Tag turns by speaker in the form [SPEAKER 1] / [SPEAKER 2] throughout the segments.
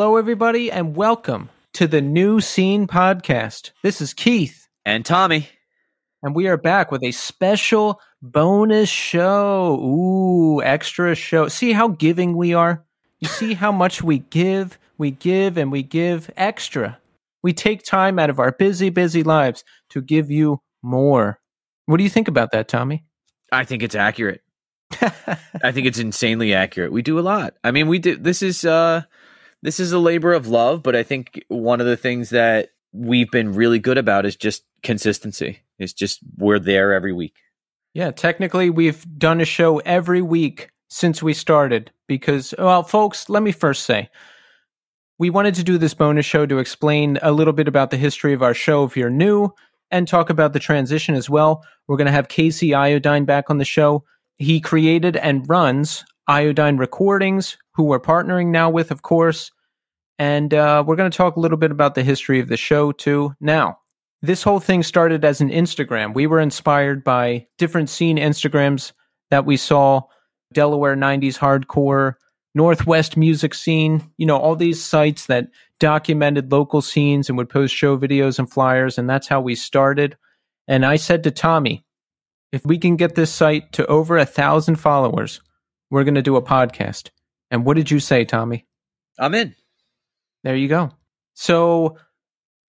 [SPEAKER 1] Hello, everybody, and welcome to the New Scene Podcast. This is Keith,
[SPEAKER 2] And Tommy.
[SPEAKER 1] and we are back with a special bonus show. Ooh, extra show. See how giving we are? You see how much we give, we give, and we give extra. We take time out of our busy, busy lives to give you more. What do you think about that, Tommy?
[SPEAKER 2] I think it's accurate. I think it's insanely accurate. We do a lot. I mean, we do this is uh this is a labor of love, but I think one of the things that we've been really good about is just consistency. It's just we're there every week.
[SPEAKER 1] Yeah, technically, we've done a show every week since we started because, well, folks, let me first say we wanted to do this bonus show to explain a little bit about the history of our show if you're new and talk about the transition as well. We're going to have Casey Iodine back on the show. He created and runs Iodine Recordings, who we're partnering now with, of course. And uh, we're going to talk a little bit about the history of the show, too. Now, this whole thing started as an Instagram. We were inspired by different scene Instagrams that we saw Delaware 90s hardcore, Northwest music scene, you know, all these sites that documented local scenes and would post show videos and flyers. And that's how we started. And I said to Tommy, if we can get this site to over a thousand followers, we're going to do a podcast. And what did you say, Tommy?
[SPEAKER 2] I'm in.
[SPEAKER 1] There you go. So,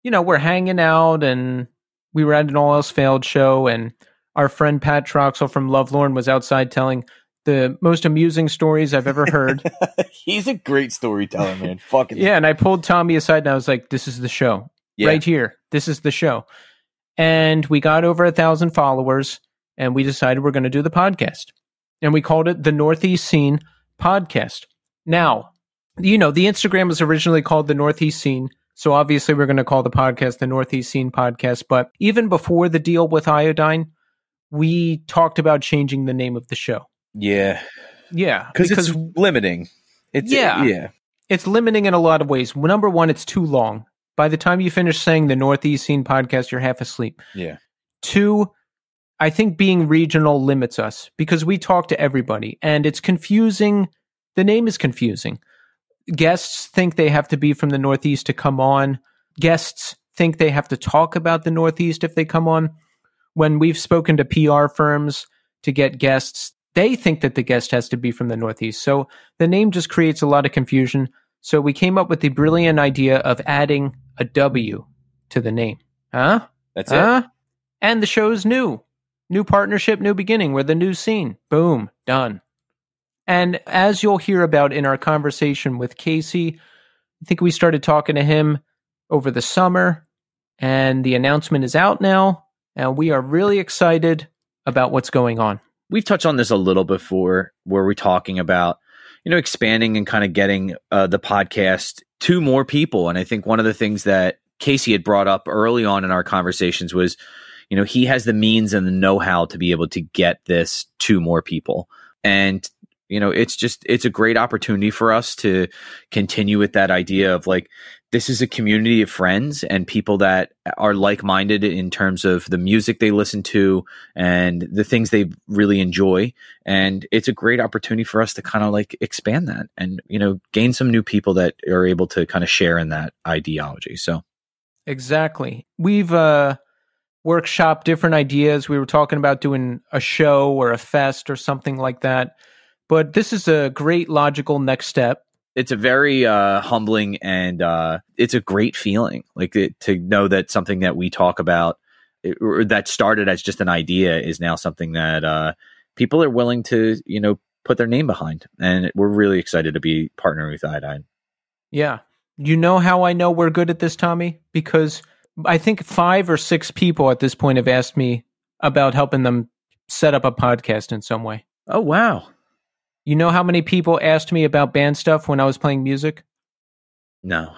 [SPEAKER 1] you know, we're hanging out and we were at an all else failed show and our friend Pat Troxel from Lovelorn was outside telling the most amusing stories I've ever heard.
[SPEAKER 2] He's a great storyteller, man. Fucking
[SPEAKER 1] yeah, and I pulled Tommy aside and I was like, This is the show.
[SPEAKER 2] Yeah.
[SPEAKER 1] Right here. This is the show. And we got over a thousand followers and we decided we're going to do the podcast. And we called it the Northeast Scene Podcast. Now, you know, the Instagram was originally called the Northeast Scene. So obviously we're going to call the podcast the Northeast Scene Podcast. But even before the deal with Iodine, we talked about changing the name of the show.
[SPEAKER 2] Yeah.
[SPEAKER 1] Yeah.
[SPEAKER 2] Because it's limiting. It's
[SPEAKER 1] Yeah.
[SPEAKER 2] yeah.
[SPEAKER 1] it's limiting in a lot of ways. Number one, it's too long. By the time you finish saying the Northeast Scene podcast, you're half asleep.
[SPEAKER 2] Yeah.
[SPEAKER 1] Two, I think being regional limits us because we talk to everybody and it's confusing. The name is confusing. Guests think they have to be from the Northeast to come on. Guests think they have to talk about the Northeast if they come on. When we've spoken to PR firms to get guests, they think that the guest has to be from the Northeast. So the name just creates a lot of confusion. So we came up with the brilliant idea of adding a W to the name. Huh?
[SPEAKER 2] That's it.
[SPEAKER 1] And the show's new. New partnership, new beginning. We're the new scene. Boom. Done. And as you'll hear about in our conversation with Casey, I think we started talking to him over the summer, and the announcement is out now. And we are really excited about what's going on.
[SPEAKER 2] we've touched on this a little before where we're talking about you know expanding and kind of getting uh, the podcast to more people and i think one of the things that casey had brought up early on in our conversations was you know he has the means and the know-how to be able to get this to more people. And you know it's just it's a great opportunity for us to continue with that idea of like this is a community of friends and people that are like-minded in terms of the music they listen to and the things they really enjoy. And it's a great opportunity for us to kind of like expand that and you know gain some new people that are able to kind of share in that ideology so.
[SPEAKER 1] Exactly. We've uh workshopped different ideas. We were talking about doing a show or a fest or something like that. But this is a great logical next step.
[SPEAKER 2] it's a very uh humbling and uh it's a great feeling like it, to know that something that we talk about it, or that started as just an idea is now something that uh people are willing to you know put their name behind and we're really excited to be partnering with iodine
[SPEAKER 1] Yeah. You know how I know we're good at this, Tommy? Because I think five or six people at this point have asked me about helping them set up a podcast in some way.
[SPEAKER 2] oh wow
[SPEAKER 1] You know how many people asked me about band stuff when I was playing music?
[SPEAKER 2] no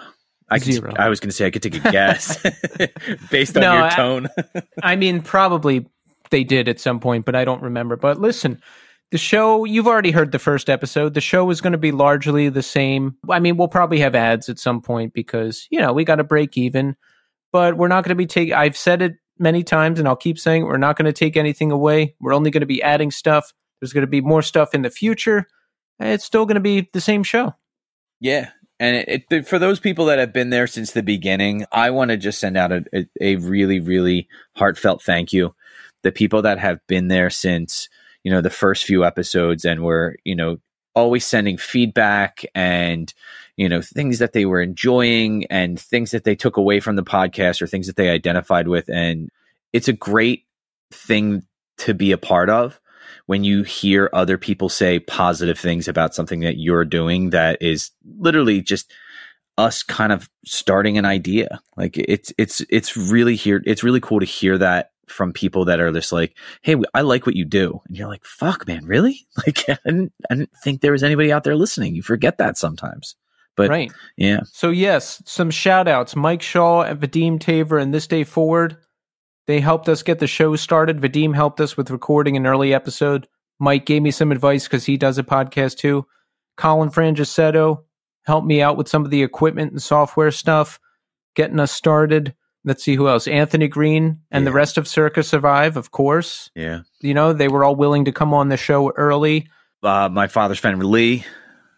[SPEAKER 2] I could,
[SPEAKER 1] Zero.
[SPEAKER 2] I was going to say I could take a guess based on
[SPEAKER 1] No,
[SPEAKER 2] your
[SPEAKER 1] I-
[SPEAKER 2] tone.
[SPEAKER 1] I mean, probably they did at some point, but I don't remember. But listen, the show, you've already heard the first episode. The show is going to be largely the same. I mean, we'll probably have ads at some point because, you know, we got to break even, but we're not going to be taking, I've said it many times and I'll keep saying it, we're not going to take anything away. We're only going to be adding stuff. There's going to be more stuff in the future. It's still going to be the same show.
[SPEAKER 2] Yeah. And it, it, for those people that have been there since the beginning, I want to just send out a, a, a really, really heartfelt thank you. The people that have been there since, you know, the first few episodes and were, you know, always sending feedback and, you know, things that they were enjoying and things that they took away from the podcast or things that they identified with. And it's a great thing to be a part of when you hear other people say positive things about something that you're doing that is literally just us kind of starting an idea. Like it's it's it's really here it's really cool to hear that from people that are just like hey i like what you do. And you're like fuck man really? Like i didn't, I didn't think there was anybody out there listening. You forget that sometimes but right yeah
[SPEAKER 1] so yes some shout outs mike shaw and vadim taver and this day forward they helped us get the show started. Vadim helped us with recording an early episode. Mike gave me some advice because he does a podcast too. Colin Frangicetto helped me out with some of the equipment and software stuff, getting us started. Let's see who else. Anthony Green and yeah. the rest of Circa Survive, of course.
[SPEAKER 2] Yeah.
[SPEAKER 1] You know, they were all willing to come on the show early.
[SPEAKER 2] Uh, my father's friend Lee,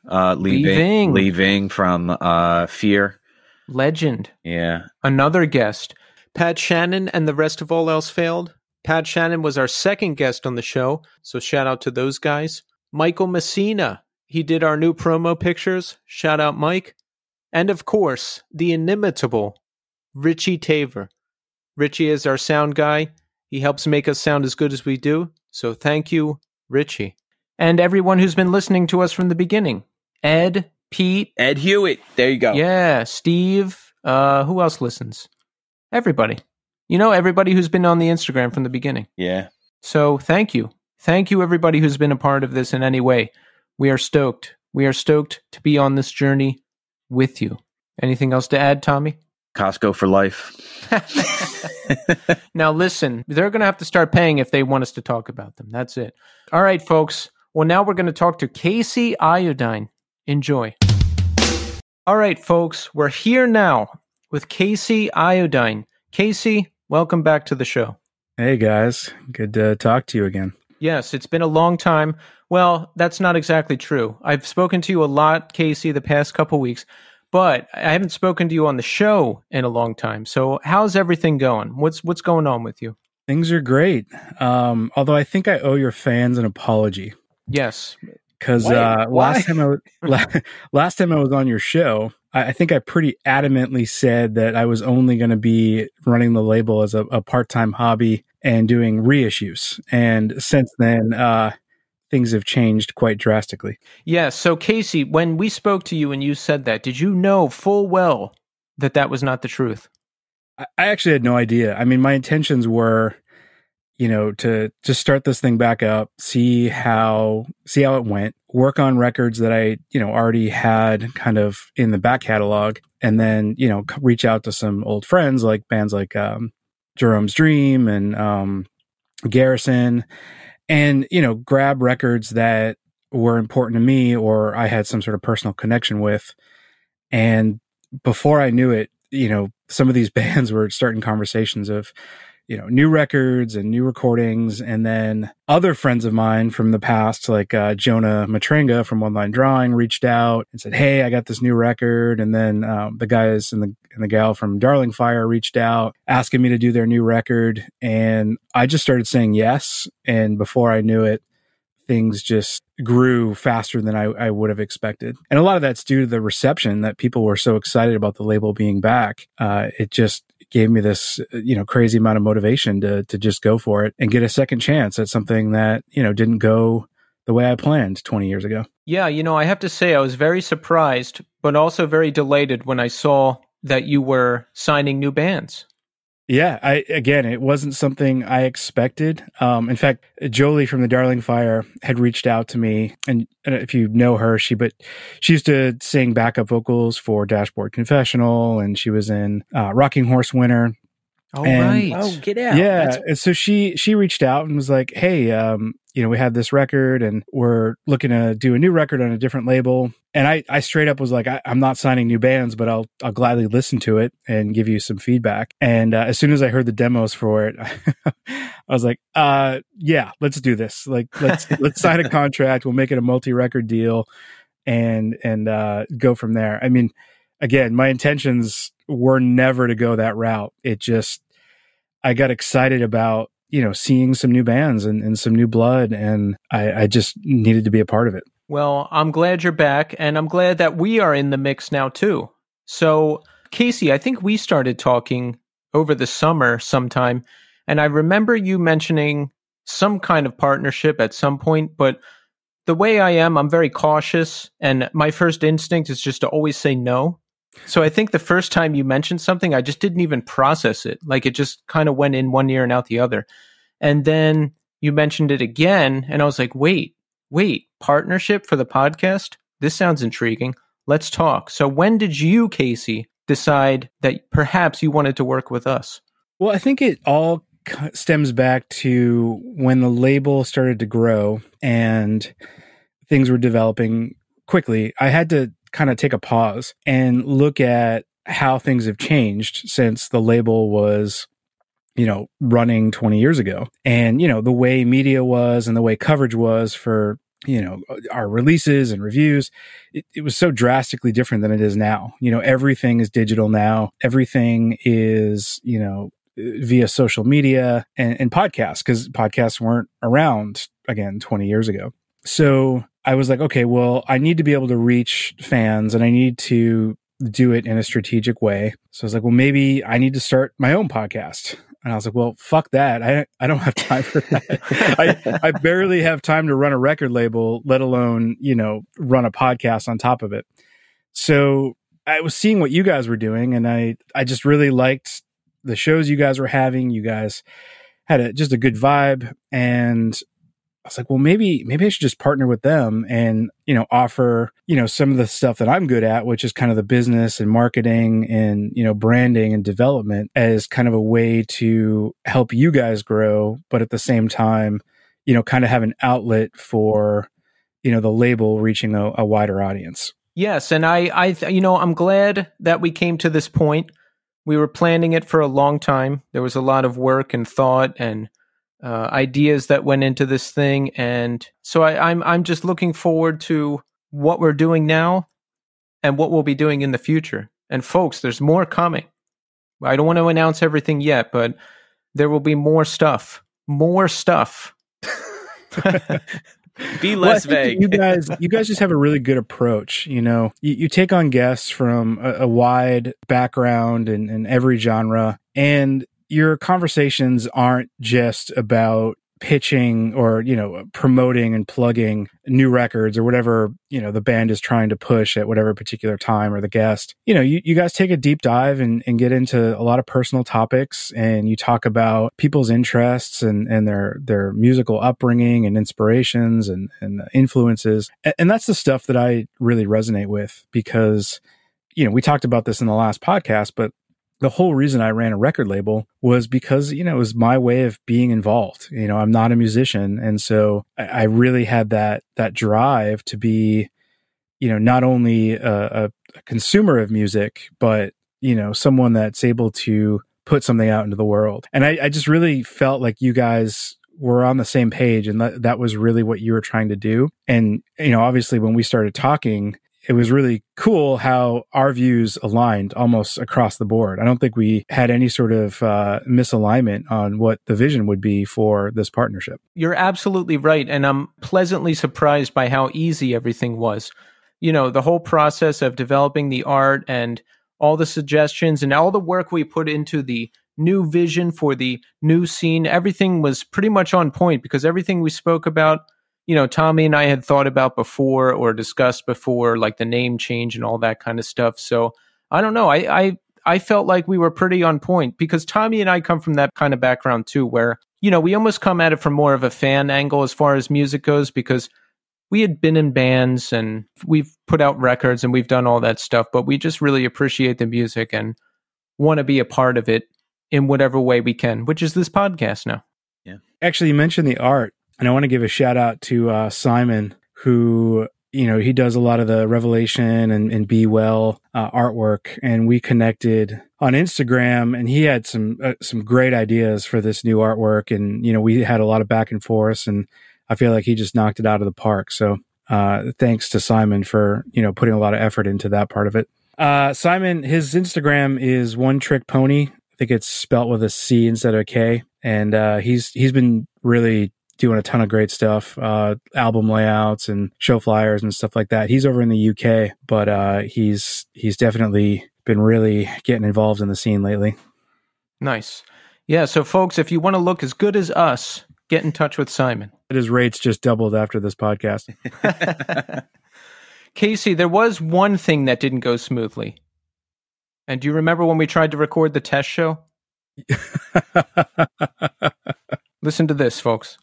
[SPEAKER 2] uh, Lee, Lee Ving. Lee Ving from uh, Fear.
[SPEAKER 1] Legend.
[SPEAKER 2] Yeah.
[SPEAKER 1] Another guest. Pat Shannon and the rest of All Else Failed. Pat Shannon was our second guest on the show, so shout out to those guys. Michael Messina, he did our new promo pictures. Shout out, Mike. And of course, the inimitable Richie Taver. Richie is our sound guy. He helps make us sound as good as we do. So thank you, Richie. And everyone who's been listening to us from the beginning Ed, Pete,
[SPEAKER 2] Ed Hewitt. There you go.
[SPEAKER 1] Yeah, Steve. Uh, who else listens? Everybody. You know, everybody who's been on the Instagram from the beginning.
[SPEAKER 2] Yeah.
[SPEAKER 1] So thank you. Thank you, everybody who's been a part of this in any way. We are stoked. We are stoked to be on this journey with you. Anything else to add, Tommy?
[SPEAKER 2] Costco for life.
[SPEAKER 1] now, listen, they're going to have to start paying if they want us to talk about them. That's it. All right, folks. Well, now we're going to talk to Casey Iodine. Enjoy. All right, folks. We're here now with Casey Iodine. Casey, welcome back to the show.
[SPEAKER 3] Hey guys, good to talk to you again.
[SPEAKER 1] Yes, it's been a long time. Well, that's not exactly true. I've spoken to you a lot, Casey, the past couple weeks, but I haven't spoken to you on the show in a long time. So, how's everything going? What's what's going on with you?
[SPEAKER 3] Things are great. Um, although I think I owe your fans an apology.
[SPEAKER 1] Yes,
[SPEAKER 3] because uh, last time I was, last time I was on your show, I, think I pretty adamantly said that I was only going to be running the label as a, a part time hobby and doing reissues. And since then, uh, things have changed quite drastically.
[SPEAKER 1] Yeah. So, Casey, when we spoke to you and you said that, did you know full well that that was not the truth?
[SPEAKER 3] I, I actually had no idea. I mean, my intentions were you know, to just start this thing back up, see how see how it went, work on records that I, you know, already had kind of in the back catalog, and then you know, reach out to some old friends like bands like um, Jerome's Dream and um, Garrison, and you know, grab records that were important to me or I had some sort of personal connection with, and before I knew it, you know, some of these bands were starting conversations of you know, new records and new recordings. And then other friends of mine from the past, like uh, Jonah Matranga from One Line Drawing, reached out and said, Hey, I got this new record. And then um, the guys and the, and the gal from Darling Fire reached out asking me to do their new record. And I just started saying yes. And before I knew it, things just grew faster than I, I, would have expected. And a lot of that's due to the reception that people were so excited about the label being back. Uh, it just gave me this, you know, crazy amount of motivation to to just go for it and get a second chance at something that, you know, didn't go the way I planned 20 years ago.
[SPEAKER 1] Yeah, you know, I have to say I was very surprised, but also very delighted when I saw that you were signing new bands.
[SPEAKER 3] Yeah, I again, it wasn't something I expected. Um, in fact, Jolie from the Darling Fire had reached out to me, and if you know her, she but she used to sing backup vocals for Dashboard Confessional, and she was in uh, Rocking Horse Winter.
[SPEAKER 1] Oh and,
[SPEAKER 2] right! Oh, get out!
[SPEAKER 3] Yeah, That's- so she she reached out and was like, "Hey, um, you know, we have this record and we're looking to do a new record on a different label. And I, I straight up was like, I, am not signing new bands, but I'll, I'll gladly listen to it and give you some feedback. And uh, as soon as I heard the demos for it, I was like, uh, yeah, let's do this. Like, let's, let's sign a contract. We'll make it a multi record deal and and uh, go from there. I mean, again, my intentions were never to go that route. It just I got excited about you know seeing some new bands and, and some new blood, and I, I just needed to be a part of it.
[SPEAKER 1] Well, I'm glad you're back, and I'm glad that we are in the mix now too. So, Casey, I think we started talking over the summer sometime, and I remember you mentioning some kind of partnership at some point, but the way I am, I'm very cautious, and my first instinct is just to always say no. So I think the first time you mentioned something, I just didn't even process it. Like it just kind of went in one ear and out the other. And then you mentioned it again, and I was like, wait, wait, partnership for the podcast? This sounds intriguing. Let's talk. So when did you, Casey, decide that perhaps you wanted to work with us?
[SPEAKER 3] Well, I think it all stems back to when the label started to grow and things were developing quickly. I had to kind of take a pause and look at how things have changed since the label was you know running 20 years ago. And you know the way media was and the way coverage was for you know our releases and reviews it, it, was so drastically different than it is now. You know everything is digital now. Everything is you know via social media and, and podcasts because podcasts weren't around again 20 years ago so i was like okay well i need to be able to reach fans and i need to do it in a strategic way so i was like well maybe i need to start my own podcast and I was like, well, fuck that. I, I don't have time for that. I, I barely have time to run a record label, let alone, you know, run a podcast on top of it. So I was seeing what you guys were doing and I, I just really liked the shows you guys were having. You guys had a, just a good vibe. And I was like, well, maybe, maybe I should just partner with them and, you know, offer, you know, some of the stuff that I'm good at, which is kind of the business and marketing and, you know, branding and development as kind of a way to help you guys grow. But at the same time, you know, kind of have an outlet for, you know, the label reaching a, a wider audience.
[SPEAKER 1] Yes. And I, I, you know, I'm glad that we came to this point. We were planning it for a long time. There was a lot of work and thought and, uh, ideas that went into this thing, and so I, I'm I'm just looking forward to what we're doing now and what we'll be doing in the future. And folks, there's more coming. I don't want to announce everything yet, but there will be more stuff. More stuff.
[SPEAKER 2] be less well, vague.
[SPEAKER 3] you guys, you guys just have a really good approach. You know, you, you take on guests from a, a wide background and, and every genre, and your conversations aren't just about pitching or you know promoting and plugging new records or whatever you know the band is trying to push at whatever particular time or the guest. You know you, you guys take a deep dive and, and get into a lot of personal topics and you talk about people's interests and, and their their musical upbringing and inspirations and, and influences. And, and that's the stuff that i really resonate with because you know we talked about this in the last podcast but the whole reason I ran a record label was because, you know, it was my way of being involved. You know, I'm not a musician. And so I, really had that, that drive to be, you know, not only a, a consumer of music, but, you know, someone that's able to put something out into the world. And I, I just really felt like you guys were on the same page and that, that was really what you were trying to do. And, you know, obviously when we started talking, it was really cool how our views aligned almost across the board. I don't think we had any sort of uh, misalignment on what the vision would be for this partnership.
[SPEAKER 1] You're absolutely right. And I'm pleasantly surprised by how easy everything was. You know, the whole process of developing the art and all the suggestions and all the work we put into the new vision for the new scene, everything was pretty much on point because everything we spoke about you know, Tommy and I had thought about before or discussed before, like the name change and all that kind of stuff. So I don't know. I, I, I felt like we were pretty on point because Tommy and I come from that kind of background too, where, you know, we almost come at it from more of a fan angle as far as music goes because we had been in bands and we've put out records and we've done all that stuff, but we just really appreciate the music and want to be a part of it in whatever way we can, which is this podcast now.
[SPEAKER 3] Yeah. Actually, you mentioned the art. And I want to give a shout out to uh, Simon, who you know he does a lot of the Revelation and, and Be Well uh, artwork, and we connected on Instagram, and he had some uh, some great ideas for this new artwork, and you know we had a lot of back and forth, and I feel like he just knocked it out of the park. So uh, thanks to Simon for you know putting a lot of effort into that part of it. Uh, Simon, his Instagram is one trick pony. I think it's spelt with a C instead of a K, and uh, he's he's been really doing a ton of great stuff, uh, album layouts and show flyers and stuff like that. He's over in the UK, but uh, he's he's definitely been really getting involved in the scene lately.
[SPEAKER 1] Nice. Yeah, so folks, if you want to look as good as us, get in touch with Simon.
[SPEAKER 3] His rates just doubled after this podcast.
[SPEAKER 1] Casey, there was one thing that didn't go smoothly. And do you remember when we tried to record the test show? Listen to this, folks.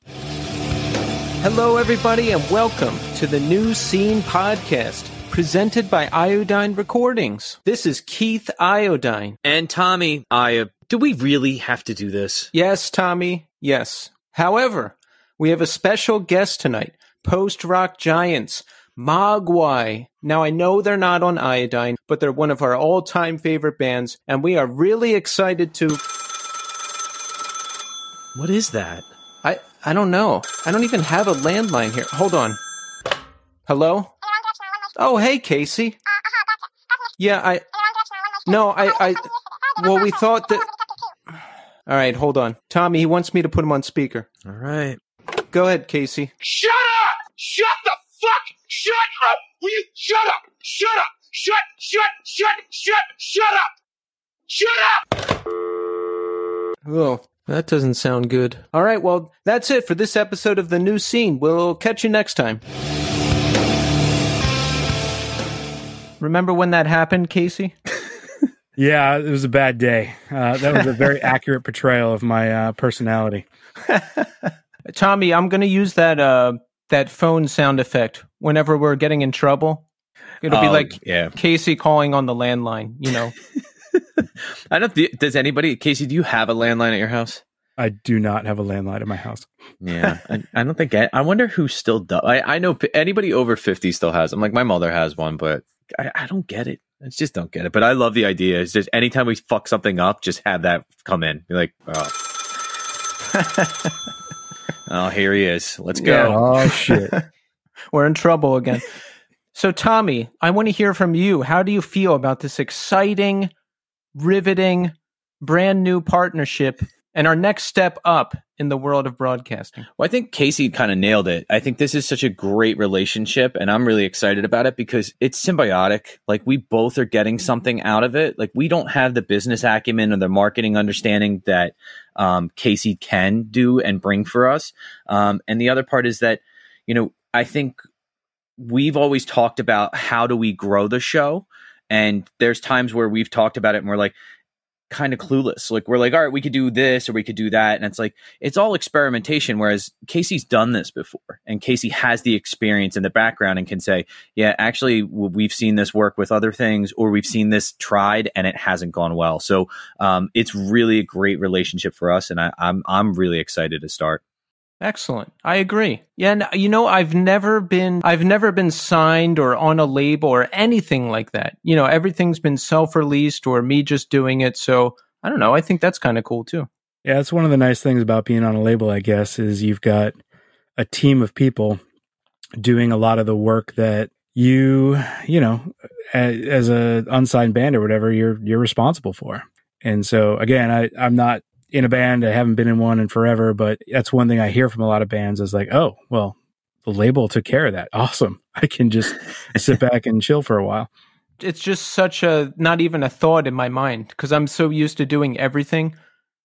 [SPEAKER 1] Hello, everybody, and welcome to the New Scene Podcast, presented by Iodine Recordings. This is Keith Iodine.
[SPEAKER 2] And Tommy, I uh, do we really have to do this?
[SPEAKER 1] Yes, Tommy, yes. However, we have a special guest tonight post rock giants, Mogwai. Now, I know they're not on Iodine, but they're one of our all time favorite bands, and we are really excited to.
[SPEAKER 2] What is that?
[SPEAKER 1] I, I don't know. I don't even have a landline here. Hold on. Hello? Oh, hey, Casey. Yeah, I. No, I. I well, we thought that. All right, hold on. Tommy, he wants me to put him on speaker.
[SPEAKER 2] All right.
[SPEAKER 1] Go ahead, Casey.
[SPEAKER 4] Shut up! Shut the fuck! Shut up! Will you shut up? Shut up! Shut! Shut! Shut! Shut! Shut up! Shut up!
[SPEAKER 1] Oh, that doesn't sound good. All right, well, that's it for this episode of The New Scene. We'll catch you next time. Remember when that happened, Casey?
[SPEAKER 3] Yeah, it was a bad day. Uh, that was a very accurate portrayal of my uh, personality.
[SPEAKER 1] Tommy, I'm going to use that uh, that phone sound effect whenever we're getting in trouble. It'll be
[SPEAKER 2] Oh,
[SPEAKER 1] like
[SPEAKER 2] yeah.
[SPEAKER 1] Casey calling on the landline, you know.
[SPEAKER 2] I don't. Does anybody, Casey? Do you have a landline at your house?
[SPEAKER 3] I do not have a landline at my house.
[SPEAKER 2] Yeah, I, I don't think. I, I wonder who still does. I, I know anybody over fifty still has. I'm like my mother has one, but I, I don't get it. I just don't get it. But I love the idea. It's just anytime we fuck something up, just have that come in. Be like, oh, oh, here he is. Let's
[SPEAKER 1] Yeah.
[SPEAKER 2] go.
[SPEAKER 3] Oh shit!
[SPEAKER 1] we're in trouble again. So, Tommy, I want to hear from you. How do you feel about this exciting, riveting, brand new partnership and our next step up in the world of broadcasting?
[SPEAKER 2] Well, I think Casey kind of nailed it. I think this is such a great relationship, and I'm really excited about it because it's symbiotic. Like we both are getting something out of it. Like we don't have the business acumen or the marketing understanding that um, Casey can do and bring for us. Um, and the other part is that, you know, I think we've always talked about how do we grow the show, and there's times where we've talked about it and we're like kind of clueless. Like we're like, all right, we could do this or we could do that, and it's like it's all experimentation. Whereas Casey's done this before, and Casey has the experience in the background and can say, yeah, actually, we've seen this work with other things, or we've seen this tried and it hasn't gone well. So um, it's really a great relationship for us, and I, I'm I'm really excited to start.
[SPEAKER 1] Excellent. I agree. Yeah, and you know, I've never been I've never been signed or on a label or anything like that. You know, everything's been self-released or me just doing it. So, I don't know. I think that's kind of cool too.
[SPEAKER 3] Yeah, that's one of the nice things about being on a label, I guess, is you've got a team of people doing a lot of the work that you, you know, a- as a unsigned band or whatever, you're you're responsible for. And so again, I I'm not in a band, I haven't been in one in forever, but that's one thing I hear from a lot of bands is like, "Oh, well, the label took care of that. Awesome. I can just sit back and chill for a while."
[SPEAKER 1] It's just such a not even a thought in my mind because I'm so used to doing everything.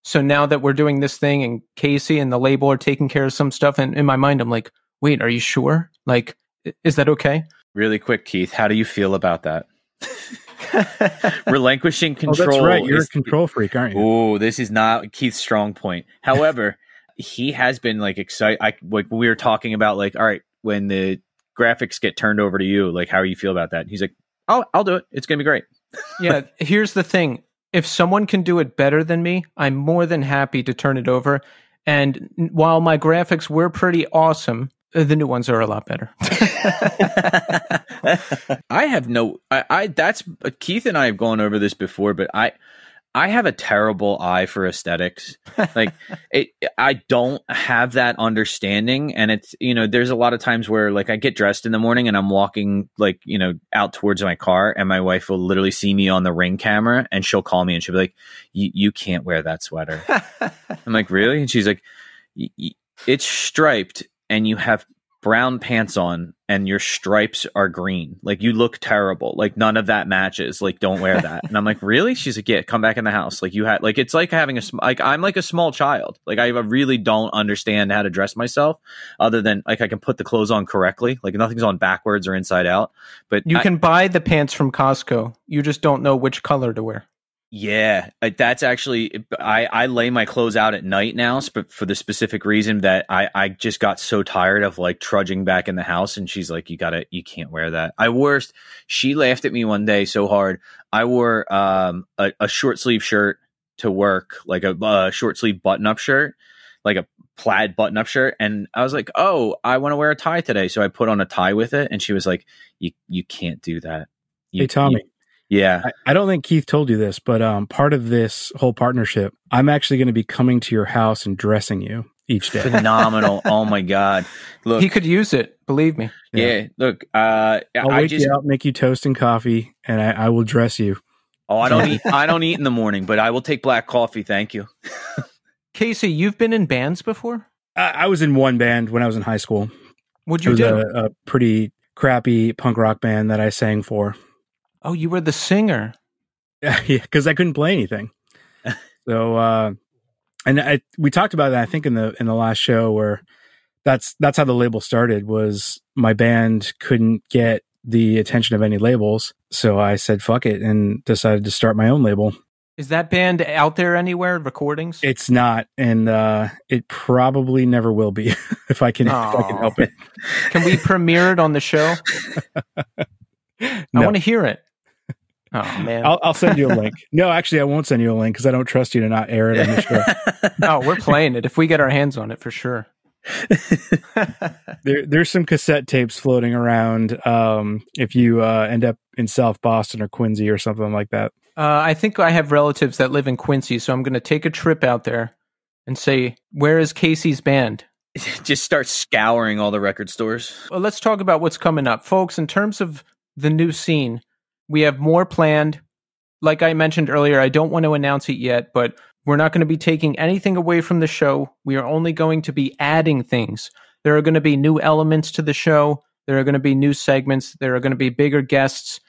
[SPEAKER 1] So now that we're doing this thing and Casey and the label are taking care of some stuff, and in my mind, I'm like, wait, are you sure? Like, is that okay?
[SPEAKER 2] Really quick, Keith, how do you feel about that? Relinquishing
[SPEAKER 3] Oh,
[SPEAKER 2] control.
[SPEAKER 3] that's right. You're
[SPEAKER 2] is-
[SPEAKER 3] a control freak, aren't you?
[SPEAKER 2] Oh, this is not Keith's strong point. However, he has been like excited. I like we were talking about like, all right, when the graphics get turned over to you, like how you feel about that? He's like, oh, I'll do it. It's gonna be great.
[SPEAKER 1] yeah, here's the thing. If someone can do it better than me, I'm more than happy to turn it over. And while my graphics were pretty awesome, uh, the new ones are a lot better.
[SPEAKER 2] I have no. I, I that's Keith and I have gone over this before, but I I have a terrible eye for aesthetics. Like it, I don't have that understanding, and it's you know, there's a lot of times where like I get dressed in the morning and I'm walking like you know out towards my car, and my wife will literally see me on the ring camera, and she'll call me and she'll be like, "You can't wear that sweater." I'm like, "Really?" And she's like, "Y- y- "It's striped, and you have brown pants on and your stripes are green. Like you look terrible. Like none of that matches. Like don't wear that. and I'm like, really? She's like, yeah, come back in the house. Like you had like it's like having a sm- like I'm like a small child. Like I really don't understand how to dress myself other than like I can put the clothes on correctly. Like nothing's on backwards or inside out. But
[SPEAKER 1] You
[SPEAKER 2] I-
[SPEAKER 1] can buy the pants from Costco. You just don't know which color to wear.
[SPEAKER 2] Yeah, that's actually I I lay my clothes out at night now sp- for the specific reason that I I just got so tired of like trudging back in the house and she's like you got to you can't wear that. I wore she laughed at me one day so hard. I wore um a, a short sleeve shirt to work, like a uh, short sleeve button up shirt, like a plaid button up shirt and I was like, "Oh, I want to wear a tie today." So I put on a tie with it and she was like, "You you can't do that." You,
[SPEAKER 3] hey, Tommy.
[SPEAKER 2] you- yeah.
[SPEAKER 3] I, I don't think Keith told you this, but um, part of this whole partnership, I'm actually going to be coming to your house and dressing you each day.
[SPEAKER 2] phenomenal. oh my god! Look,
[SPEAKER 1] he could use it. Believe me.
[SPEAKER 2] yeah. Look, uh,
[SPEAKER 3] I'll
[SPEAKER 2] I
[SPEAKER 3] wake
[SPEAKER 2] just
[SPEAKER 3] you up, make you toast and coffee, and I, I will dress you.
[SPEAKER 2] oh, I don't eat. I don't eat in the morning, but I will take black coffee. Thank you.
[SPEAKER 1] Casey, you've been in bands before?
[SPEAKER 3] I, I was in one band when I was in high school.
[SPEAKER 1] What'd
[SPEAKER 3] It
[SPEAKER 1] you
[SPEAKER 3] was
[SPEAKER 1] do?
[SPEAKER 3] a, a pretty crappy punk rock band that I sang for.
[SPEAKER 1] Oh, you were the singer.
[SPEAKER 3] yeah, because I couldn't play anything. so, uh, and I we talked about that I think in the in the last show where that's that's how the label started was my band couldn't get the attention of any labels, so I said fuck it and decided to start my own label.
[SPEAKER 1] Is that band out there anywhere? Recordings?
[SPEAKER 3] It's not, and uh, it probably never will be if I can if I can help it.
[SPEAKER 1] Can we premiere it on the show? I want to hear it. Oh man.
[SPEAKER 3] I'll, I'll send you a link. No, actually, I won't send you a link because I don't trust you to not air it on the show.
[SPEAKER 1] oh, we're playing it if we get our hands on it for sure.
[SPEAKER 3] there, there's some cassette tapes floating around. Um, if you uh, end up in South Boston or Quincy or something like that.
[SPEAKER 1] Uh, I think I have relatives that live in Quincy, so I'm going to take a trip out there and say, "Where is Casey's band?"
[SPEAKER 2] just start scouring all the record stores.
[SPEAKER 1] Well, let's talk about what's coming up, folks. In terms of the new scene, we have more planned. Like I mentioned earlier, I don't want to announce it yet, but we're not going to be taking anything away from the show. We are only going to be adding things. There are going to be new elements to the show. There are going to be new segments. There are going to be bigger guests.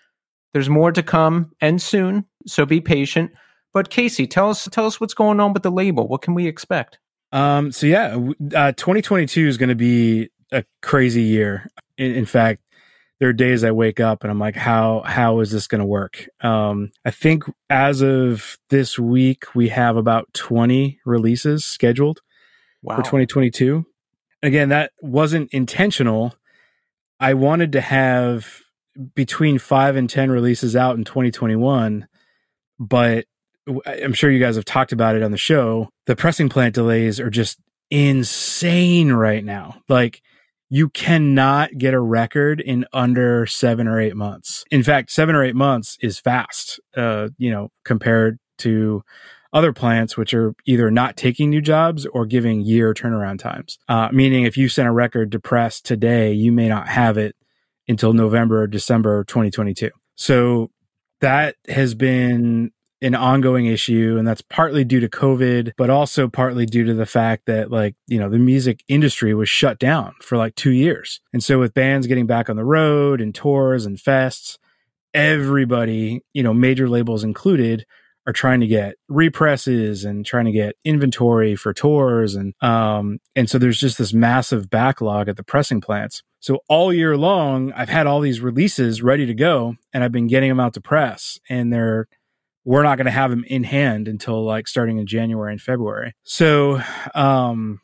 [SPEAKER 1] There's more to come and soon, so be patient. But Casey, tell us tell us what's going on with the label. What can we expect?
[SPEAKER 3] Um, so yeah, uh, 2022 is going to be a crazy year. In, in fact, there are days I wake up and I'm like, how how is this going to work? Um, I think as of this week, we have about 20 releases scheduled.
[SPEAKER 1] Wow.
[SPEAKER 3] for 2022. Again, that wasn't intentional. I wanted to have between five and 10 releases out in 2021, but I'm sure you guys have talked about it on the show. The pressing plant delays are just insane right now. Like, you cannot get a record in under seven or eight months. In fact, seven or eight months is fast, uh, you know, compared to other plants, which are either not taking new jobs or giving year turnaround times. Uh, meaning, if you send a record to press today, you may not have it until November or December 2022. So that has been an ongoing issue and that's partly due to covid but also partly due to the fact that like you know the music industry was shut down for like 2 years. And so with bands getting back on the road and tours and fests everybody you know major labels included are trying to get represses and trying to get inventory for tours and um and so there's just this massive backlog at the pressing plants. So all year long i've had all these releases ready to go and i've been getting them out to press and they're we're not going to have them in hand until like starting in January and February. So, um,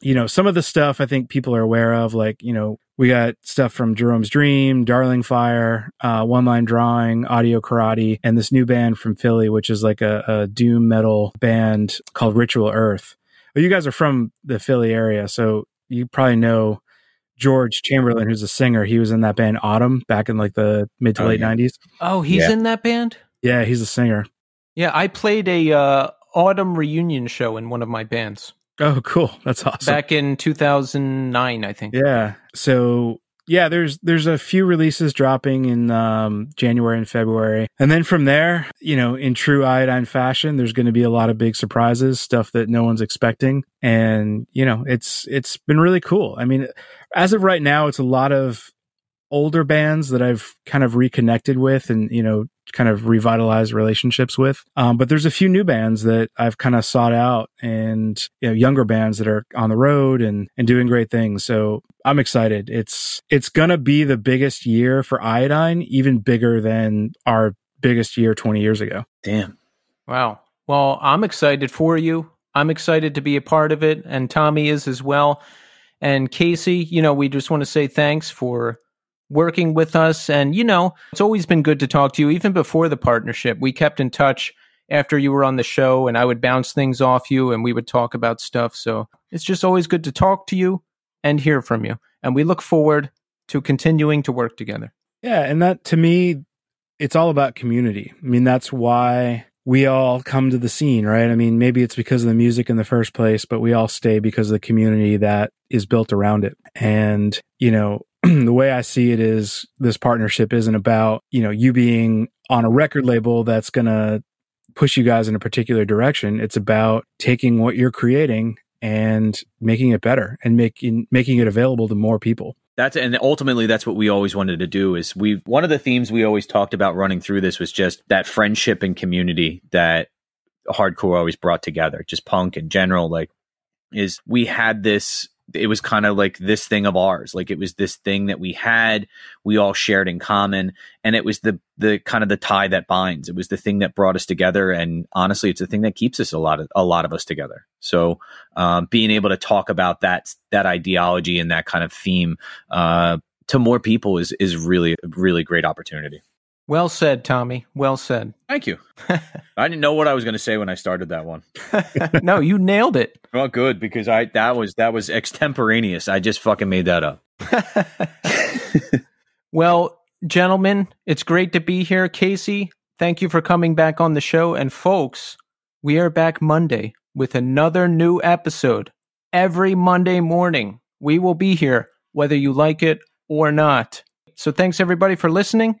[SPEAKER 3] you know, some of the stuff I think people are aware of, like, you know, we got stuff from Jerome's Dream, Darling Fire, uh, One Line Drawing, Audio Karate, and this new band from Philly, which is like a, a doom metal band called Ritual Earth. Well, you guys are from the Philly area, so you probably know George Chamberlain, who's a singer. He was in that band Autumn back in like the mid to
[SPEAKER 2] Oh,
[SPEAKER 3] late
[SPEAKER 2] yeah.
[SPEAKER 3] 90s.
[SPEAKER 1] Oh, he's
[SPEAKER 2] Yeah.
[SPEAKER 1] in that band?
[SPEAKER 3] Yeah, he's a singer.
[SPEAKER 1] Yeah, I played a uh, autumn reunion show in one of my bands
[SPEAKER 3] Oh, cool. That's awesome.
[SPEAKER 1] back in 2009, I think.
[SPEAKER 3] Yeah. So yeah, there's there's a few releases dropping in um, January and February, and then from there, you know, in true iodine fashion, there's going to be a lot of big surprises, stuff that no one's expecting, and you know, it's it's been really cool. I mean, as of right now, it's a lot of older bands that I've kind of reconnected with, and you know, kind of revitalized relationships with. Um, but there's a few new bands that I've kind of sought out and, you know, younger bands that are on the road and, and doing great things. So I'm excited. It's, it's going to be the biggest year for iodine, even bigger than our biggest year 20 years ago.
[SPEAKER 2] Damn.
[SPEAKER 1] Wow. Well, I'm excited for you. I'm excited to be a part of it, and Tommy is as well. And Casey, you know, we just want to say thanks for working with us. And, you know, it's always been good to talk to you. Even before the partnership, we kept in touch after you were on the show, and I would bounce things off you and we would talk about stuff. So it's just always good to talk to you and hear from you. And we look forward to continuing to work together.
[SPEAKER 3] Yeah. And that to me, it's all about community. I mean, that's why we all come to the scene, right? I mean, maybe it's because of the music in the first place, but we all stay because of the community that is built around it. And, you know, the way I see it is this partnership isn't about, you know, you being on a record label that's going to push you guys in a particular direction. It's about taking what you're creating and making it better and making making it available to more people.
[SPEAKER 2] That's and ultimately that's what we always wanted to do is we one of the themes we always talked about running through this was just that friendship and community that hardcore always brought together, just punk in general like is we had this it was kind of like this thing of ours like it was this thing that we had we all shared in common and it was the the kind of the tie that binds. It was the thing that brought us together and honestly it's the thing that keeps us a lot of a lot of us together. So um, being able to talk about that that ideology and that kind of theme uh, to more people is is really really great opportunity
[SPEAKER 1] Well said, Tommy. Well said.
[SPEAKER 2] thank you i didn't know what i was going to say when i started that one
[SPEAKER 1] no, you nailed it.
[SPEAKER 2] well good because i that was that was extemporaneous i just fucking made that up
[SPEAKER 1] well, gentlemen, it's great to be here. Casey, thank you for coming back on the show. And folks, we are back Monday with another new episode. Every Monday morning, we will be here, whether you like it or not. So thanks everybody for listening.